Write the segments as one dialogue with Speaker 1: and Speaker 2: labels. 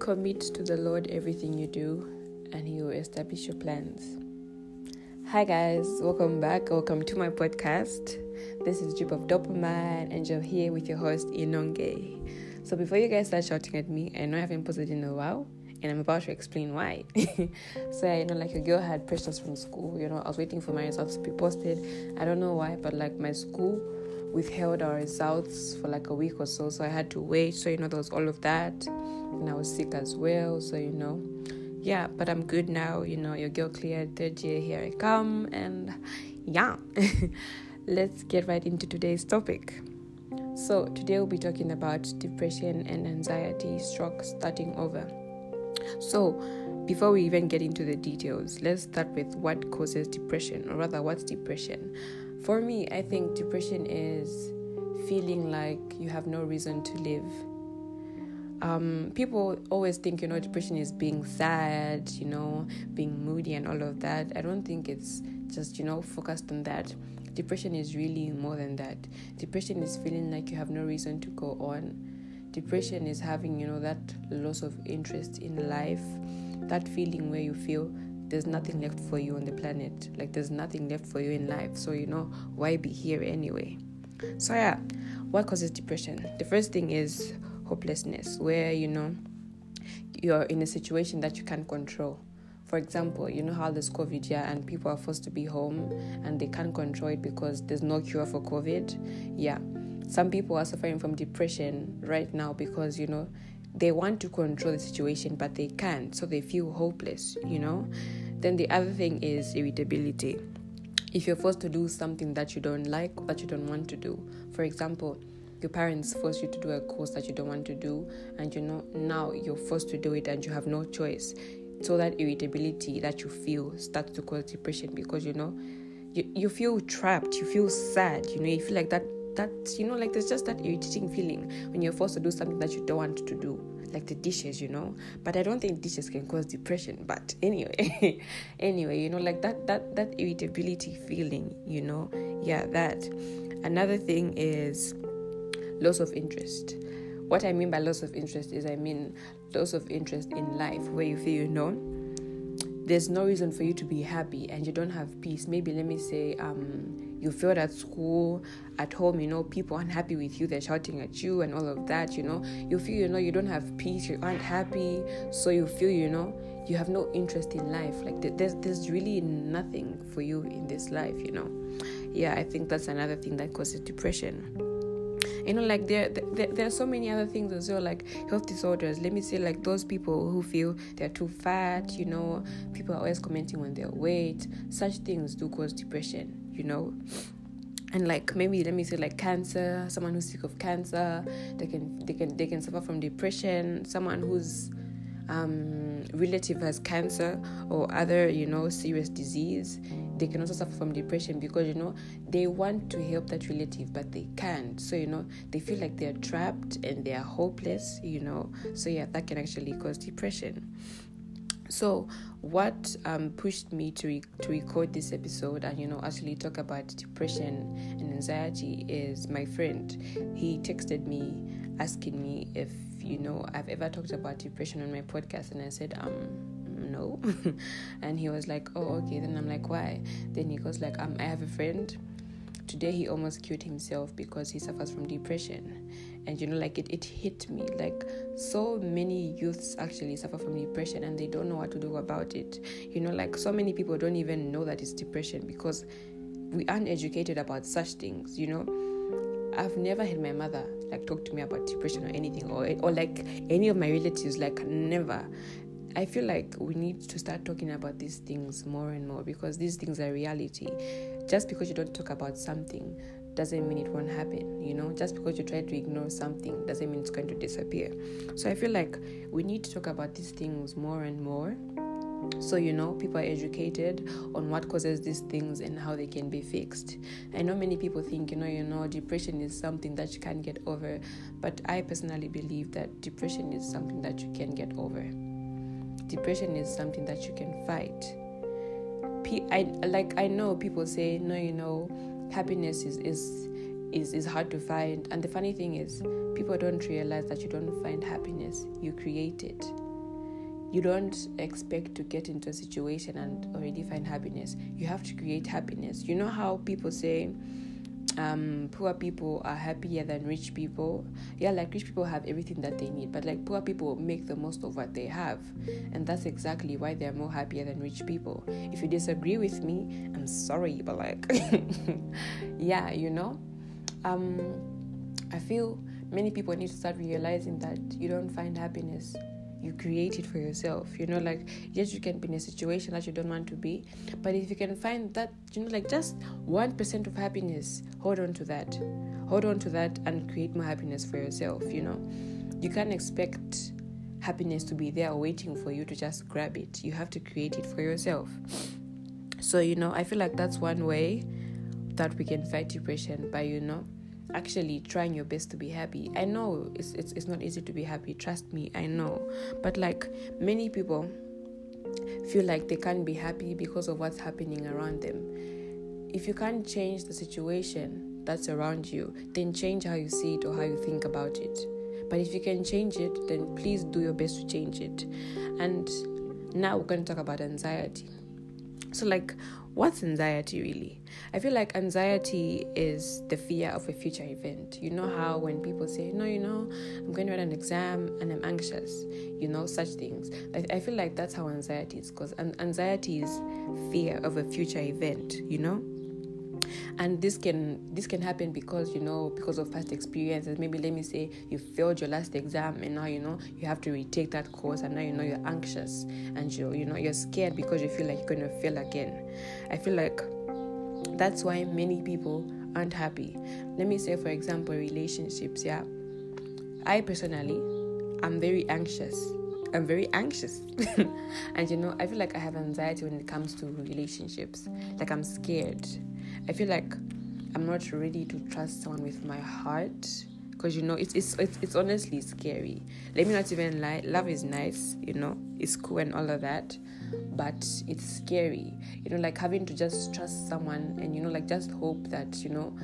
Speaker 1: Commit to the Lord everything you do, and He will establish your plans. Hi, guys, welcome back. Welcome to my podcast. This is Drip of Dopamine, and you're here with your host, Inonge. So, before you guys start shouting at me, I know I haven't posted in a while, and I'm about to explain why. so, you know, like a girl had pressures from school, you know, I was waiting for my results to be posted. I don't know why, but like my school withheld our results for like a week or so, so I had to wait. So, you know, there was all of that and I was sick as well. So, you know, yeah, but I'm good now. You know, your girl cleared third year, here I come, and yeah, let's get right into today's topic. So, today we'll be talking about depression and anxiety, stroke starting over. So, before we even get into the details, let's start with what causes depression, or rather, what's depression? For me, I think depression is feeling like you have no reason to live. Um, people always think you know depression is being sad you know being moody and all of that. I don't think it's just you know focused on that. Depression is really more than that. Depression is feeling like you have no reason to go on. Depression is having you know that loss of interest in life that feeling where you feel there's nothing left for you on the planet. Like there's nothing left for you in life. So you know why be here anyway? So yeah what causes depression? The first thing is hopelessness where you know you're in a situation that you can't control. For example you know how there's covid yeah and people are forced to be home and they can't control it because there's no cure for covid yeah. Some people are suffering from depression right now because you know they want to control the situation but they can't so they feel hopeless you know? Then the other thing is irritability. If you're forced to do something that you don't like that you don't want to do for example your parents force you to do a course that you don't want to do and you know now you're forced to do it and you have no choice so that irritability that you feel starts to cause depression because you know you, you feel trapped you feel sad you know you feel like that that you know like there's just that irritating feeling when you're forced to do something that you don't want to do like the dishes you know but i don't think dishes can cause depression but anyway anyway you know like that that that irritability feeling you know yeah that another thing is loss of interest. What I mean by loss of interest is I mean loss of interest in life where you feel you know there's no reason for you to be happy and you don't have peace. Maybe let me say um, you feel at school, at home, you know, people aren't happy with you, they're shouting at you and all of that, you know. You feel you know you don't have peace, you aren't happy, so you feel you know you have no interest in life. Like there's there's really nothing for you in this life, you know. Yeah, I think that's another thing that causes depression you know like there, there there are so many other things as well like health disorders let me say like those people who feel they're too fat you know people are always commenting on their weight such things do cause depression you know. And like maybe let me say like cancer someone who's sick of cancer they can they can they can suffer from depression someone who's um, relative has cancer or other you know serious disease they can also suffer from depression because you know they want to help that relative but they can't. So you know they feel like they're trapped and they are hopeless you know. So yeah that can actually cause depression so what um, pushed me to re- to record this episode and you know actually talk about depression and anxiety is my friend he texted me asking me if you know I've ever talked about depression on my podcast, and I said, um, no. and he was like, oh, okay. Then I'm like, why? Then he goes like, um, I have a friend. Today he almost killed himself because he suffers from depression. And you know, like it, it hit me. Like so many youths actually suffer from depression and they don't know what to do about it. You know, like so many people don't even know that it's depression because we aren't educated about such things, you know I've never had my mother like talk to me about depression or anything, or or like any of my relatives, like never. I feel like we need to start talking about these things more and more because these things are reality. Just because you don't talk about something doesn't mean it won't happen, you know? Just because you try to ignore something doesn't mean it's going to disappear. So I feel like we need to talk about these things more and more so you know people are educated on what causes these things and how they can be fixed i know many people think you know you know depression is something that you can't get over but i personally believe that depression is something that you can get over depression is something that you can fight I, like i know people say no you know happiness is is is, is hard to find and the funny thing is people don't realize that you don't find happiness you create it you don't expect to get into a situation and already find happiness. You have to create happiness. You know how people say um, poor people are happier than rich people. Yeah, like rich people have everything that they need, but like poor people make the most of what they have, and that's exactly why they're more happier than rich people. If you disagree with me, I'm sorry, but like, yeah, you know, um, I feel many people need to start realizing that you don't find happiness you create it for yourself. You know like yes you can be in a situation that you don't want to be but if you can find that you know like just 1% of happiness hold on to that. Hold on to that and create more happiness for yourself you know. You can't expect happiness to be there waiting for you to just grab it. You have to create it for yourself. So you know i feel like that's one way that we can fight depression by you know actually trying your best to be happy. I know it's, it's it's not easy to be happy, trust me, I know. But like many people feel like they can't be happy because of what's happening around them. If you can't change the situation that's around you, then change how you see it or how you think about it. But if you can change it, then please do your best to change it. And now we're going to talk about anxiety. So, like, what's anxiety really? I feel like anxiety is the fear of a future event. You know how when people say, No, you know, I'm going to write an exam and I'm anxious, you know, such things. I, I feel like that's how anxiety is because anxiety is fear of a future event, you know? And this can this can happen because you know because of past experiences maybe let me say you failed your last exam and now you know you have to retake that course and now you know you're anxious and you you know you're scared because you feel like you're going to fail again i feel like that's why many people aren't happy let me say for example relationships yeah i personally i'm very anxious I'm very anxious. and you know, I feel like I have anxiety when it comes to relationships. Like I'm scared. I feel like I'm not ready to trust someone with my heart because you know it's, it's it's it's honestly scary. Let me not even lie. Love is nice, you know, it's cool and all of that, but it's scary. You know, like having to just trust someone and you know, like just hope that you know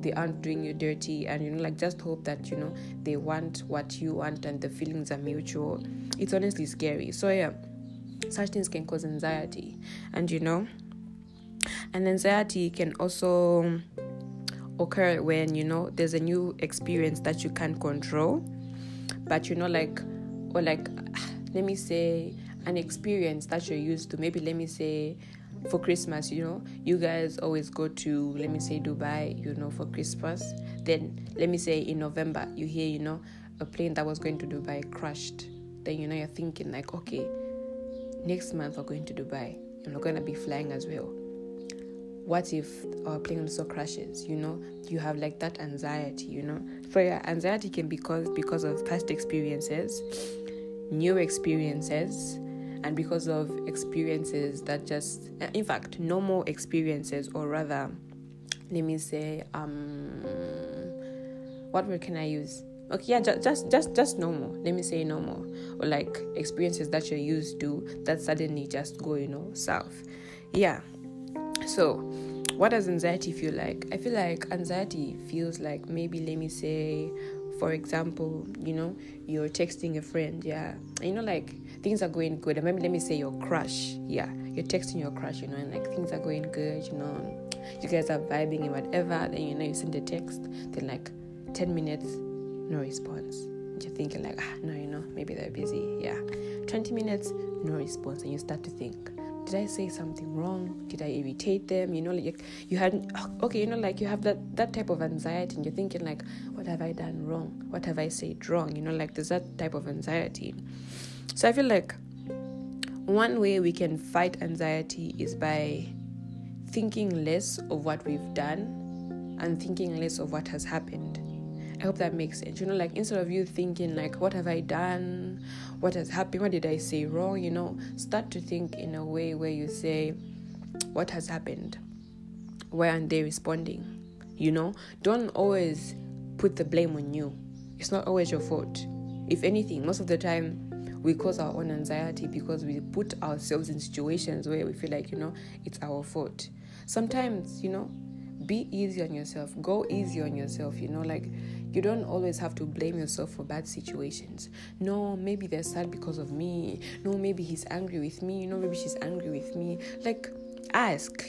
Speaker 1: they aren't doing you dirty and you know like just hope that you know they want what you want and the feelings are mutual it's honestly scary so yeah such things can cause anxiety and you know and anxiety can also occur when you know there's a new experience that you can't control. But you know like or like let me say an experience that you're used to. Maybe let me say for christmas you know you guys always go to let me say dubai you know for christmas. Then let me say in november you hear you know a plane that was going to dubai crashed. Then you know you're thinking like okay next month we're going to dubai. And we're going to be flying as well what if our plane also crashes you know? You have like that anxiety you know? So yeah anxiety can be caused because of past experiences new experiences and because of experiences that just in fact normal experiences or rather let me say um what word can i use? Okay yeah just just just just normal let me say normal or like experiences that you're used to that suddenly just go you know south. Yeah so, what does anxiety feel like? I feel like anxiety feels like maybe, let me say, for example, you know, you're texting a friend, yeah, you know, like things are going good. And maybe let me say your crush, yeah, you're texting your crush, you know, and like things are going good, you know, you guys are vibing and whatever. Then you know, you send a text, then like 10 minutes, no response. You're thinking, like, ah, no, you know, maybe they're busy, yeah. 20 minutes, no response, and you start to think, did I say something wrong? Did I irritate them? You know, like you had okay, you know, like you have that that type of anxiety, and you're thinking like, what have I done wrong? What have I said wrong? You know, like there's that type of anxiety. So I feel like one way we can fight anxiety is by thinking less of what we've done and thinking less of what has happened. I hope that makes sense. You know, like instead of you thinking like, what have I done? What has happened? What did I say wrong? You know, start to think in a way where you say, what has happened? Why aren't they responding? You know, don't always put the blame on you. It's not always your fault. If anything, most of the time we cause our own anxiety because we put ourselves in situations where we feel like, you know, it's our fault. Sometimes, you know, be easy on yourself go easy on yourself you know like you don't always have to blame yourself for bad situations. No maybe they're sad because of me. No maybe he's angry with me. No maybe she's angry with me. Like ask.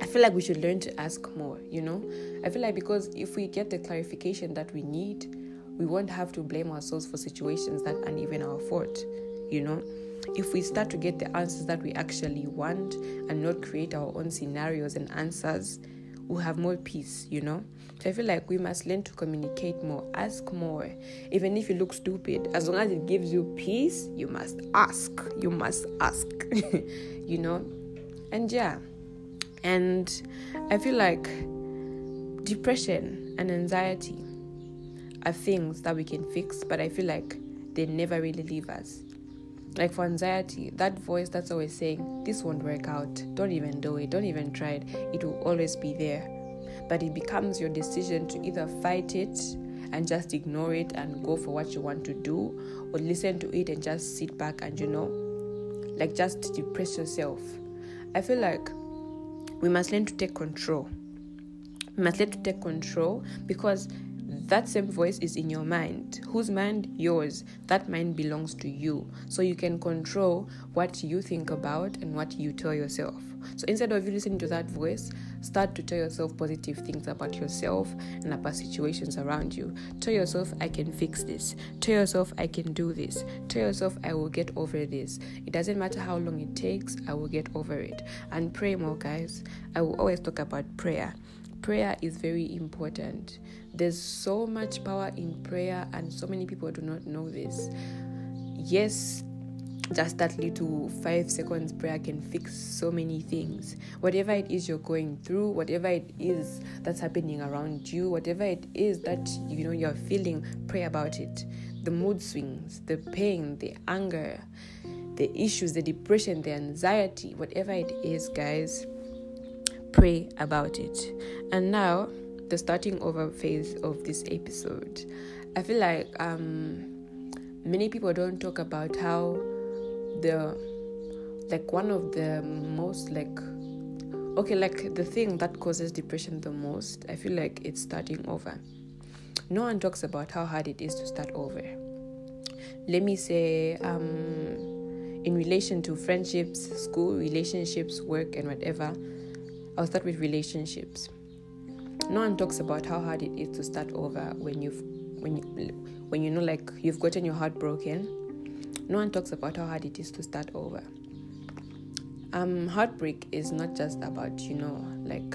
Speaker 1: I feel like we should learn to ask more, you know? I feel like because if we get the clarification that we need, we won't have to blame ourselves for situations that aren't even our fault, you know? If we start to get the answers that we actually want and not create our own scenarios and answers, we'll have more peace, you know? So I feel like we must learn to communicate more, ask more. Even if you look stupid, as long as it gives you peace, you must ask. You must ask, you know? And yeah. And I feel like depression and anxiety are things that we can fix, but I feel like they never really leave us. Like for anxiety, that voice that's always saying, This won't work out, don't even do it, don't even try it, it will always be there. But it becomes your decision to either fight it and just ignore it and go for what you want to do, or listen to it and just sit back and, you know, like just depress yourself. I feel like we must learn to take control. We must learn to take control because that same voice is in your mind. Whose mind? Yours. That mind belongs to you. So you can control what you think about and what you tell yourself. So instead of you listening to that voice, start to tell yourself positive things about yourself and about situations around you. Tell yourself, I can fix this. Tell yourself, I can do this. Tell yourself, I will get over this. It doesn't matter how long it takes, I will get over it. And pray more, guys. I will always talk about prayer prayer is very important. There's so much power in prayer, and so many people do not know this. Yes, just that little five seconds prayer can fix so many things. Whatever it is you're going through, whatever it is that's happening around you, whatever it is that you know you're feeling, pray about it. The mood swings, the pain, the anger, the issues, the depression, the anxiety, whatever it is, guys pray about it. And now, the starting over phase of this episode. I feel like um, many people don't talk about how the like one of the most like okay like the thing that causes depression the most i feel like it's starting over no one talks about how hard it is to start over let me say um in relation to friendships school relationships work and whatever I'll start with relationships. No one talks about how hard it is to start over when you've when you when you know like you've gotten your heart broken. No one talks about how hard it is to start over. Um, heartbreak is not just about you know like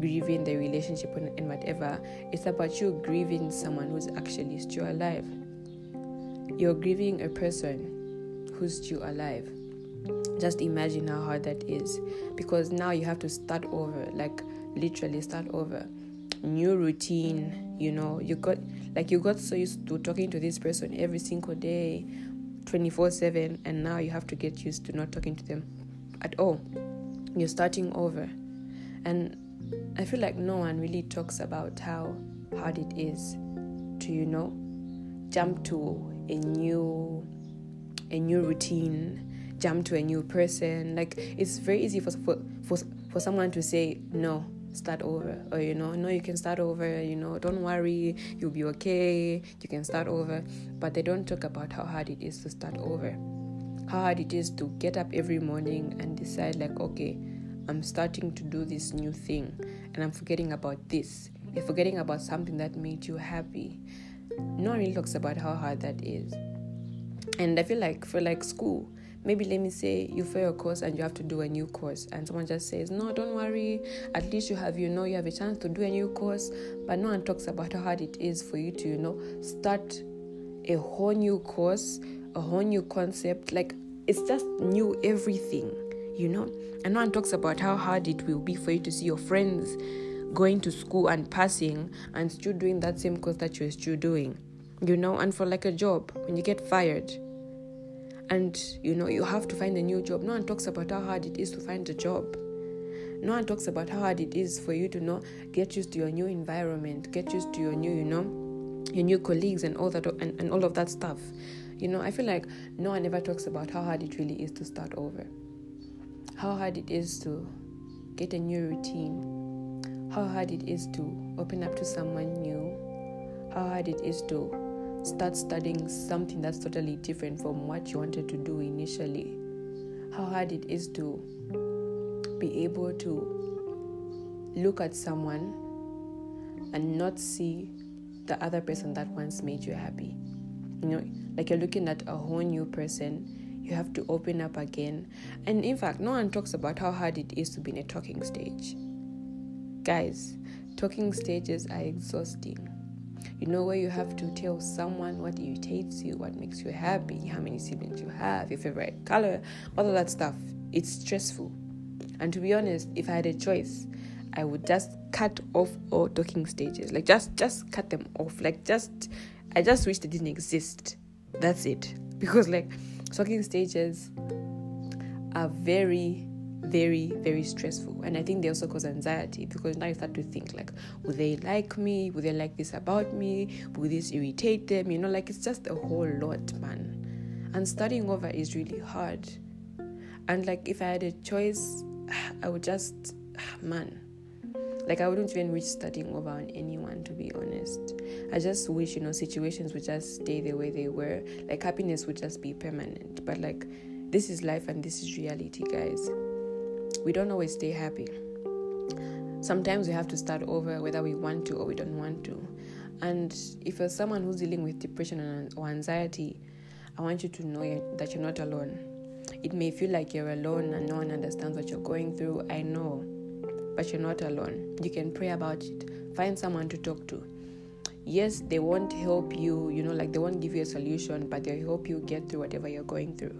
Speaker 1: grieving the relationship and whatever. It's about you grieving someone who's actually still alive. You're grieving a person who's still alive just imagine how hard that is because now you have to start over like literally start over. New routine you know you got like you got so used to talking to this person every single day 24 7 and now you have to get used to not talking to them at all. You're starting over. And i feel like no one really talks about how hard it is to you know jump to a new a new routine jump to a new person. Like it's very easy for for for, for someone to say no, start over, or you know, no, you can start over. You know, don't worry, you'll be okay. You can start over, but they don't talk about how hard it is to start over. How hard it is to get up every morning and decide like, okay, I'm starting to do this new thing, and I'm forgetting about this. You're forgetting about something that made you happy. No one really talks about how hard that is. And I feel like for like school, maybe let me say you fail a course and you have to do a new course. And someone just says no don't worry. At least you have you know you have a chance to do a new course. But no one talks about how hard it is for you to you know start a whole new course a whole new concept. Like it's just new everything you know? And no one talks about how hard it will be for you to see your friends going to school and passing and still doing that same course that you're still doing you know? And for like a job when you get fired and you know you have to find a new job. No one talks about how hard it is to find a job. No one talks about how hard it is for you to know get used to your new environment get used to your new you know your new colleagues and all that and, and all of that stuff. You know i feel like no one ever talks about how hard it really is to start over. How hard it is to get a new routine. How hard it is to open up to someone new, how hard it is to start studying something that's totally different from what you wanted to do initially, how hard it is to be able to look at someone and not see the other person that once made you happy. You know, like you're looking at a whole new person, you have to open up again. And in fact, no one talks about how hard it is to be in a talking stage. Guys, talking stages are exhausting. You know, where you have to tell someone what irritates you, what makes you happy, how many siblings you have, your favorite color, all of that stuff. It's stressful. And to be honest, if I had a choice, I would just cut off all talking stages. Like just just cut them off. Like just I just wish they didn't exist. That's it. Because like talking stages are very very very stressful and i think they also cause anxiety because now you start to think like will they like me will they like this about me will this irritate them you know like it's just a whole lot man and starting over is really hard and like if i had a choice i would just man like I wouldn't even wish starting over on anyone to be honest. I just wish, you know, situations would just stay the way they were. Like happiness would just be permanent. But like this is life and this is reality, guys. We don't always stay happy. Sometimes we have to start over whether we want to or we don't want to. And if you're someone who's dealing with depression or anxiety, I want you to know that you're not alone. It may feel like you're alone and no one understands what you're going through. I know but you're not alone. You can pray about it. Find someone to talk to. Yes, they won't help you, you know, like they won't give you a solution, but they'll help you get through whatever you're going through.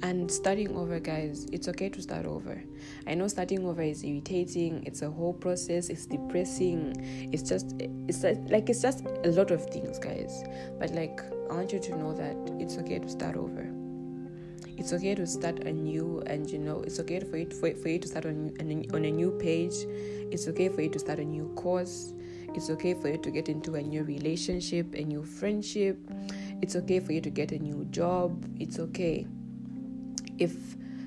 Speaker 1: And starting over, guys, it's okay to start over. I know starting over is irritating, it's a whole process, it's depressing, it's just, it's like, it's just a lot of things, guys. But like, I want you to know that it's okay to start over. It's okay to start anew and you know it's okay for you to, for, for you to start on, on a new page. It's okay for you to start a new course. It's okay for you to get into a new relationship a new friendship. It's okay for you to get a new job. It's okay if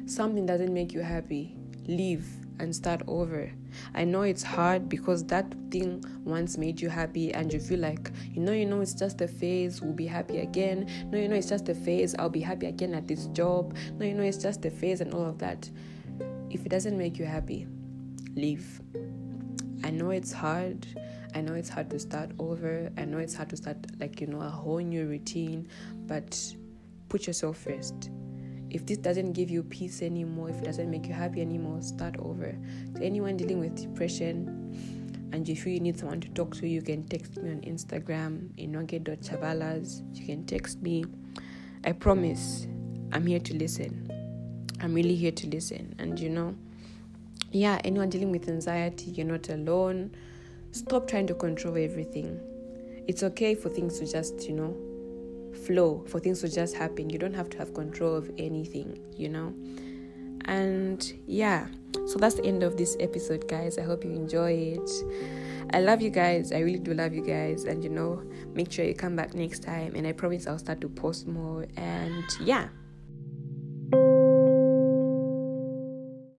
Speaker 1: something doesn't make you happy leave and start over. I know it's hard because that thing once made you happy and you feel like, you know, you know, it's just a phase, we'll be happy again. No, you know, it's just a phase, I'll be happy again at this job. No, you know, it's just a phase and all of that. If it doesn't make you happy, leave. I know it's hard. I know it's hard to start over. I know it's hard to start, like, you know, a whole new routine, but put yourself first if this doesn't give you peace anymore, if it doesn't make you happy anymore, start over. To anyone dealing with depression and you feel you need someone to talk to, you can text me on Instagram, inoge.chavalas. You can text me. I promise I'm here to listen. I'm really here to listen. And you know, yeah, anyone dealing with anxiety, you're not alone. Stop trying to control everything. It's okay for things to just, you know, flow, for things to just happen. You don't have to have control of anything, you know? And yeah, so that's the end of this episode, guys. I hope you enjoy it. I love you guys. I really do love you guys. And you know, make sure you come back next time. And I promise I'll start to post more. And yeah.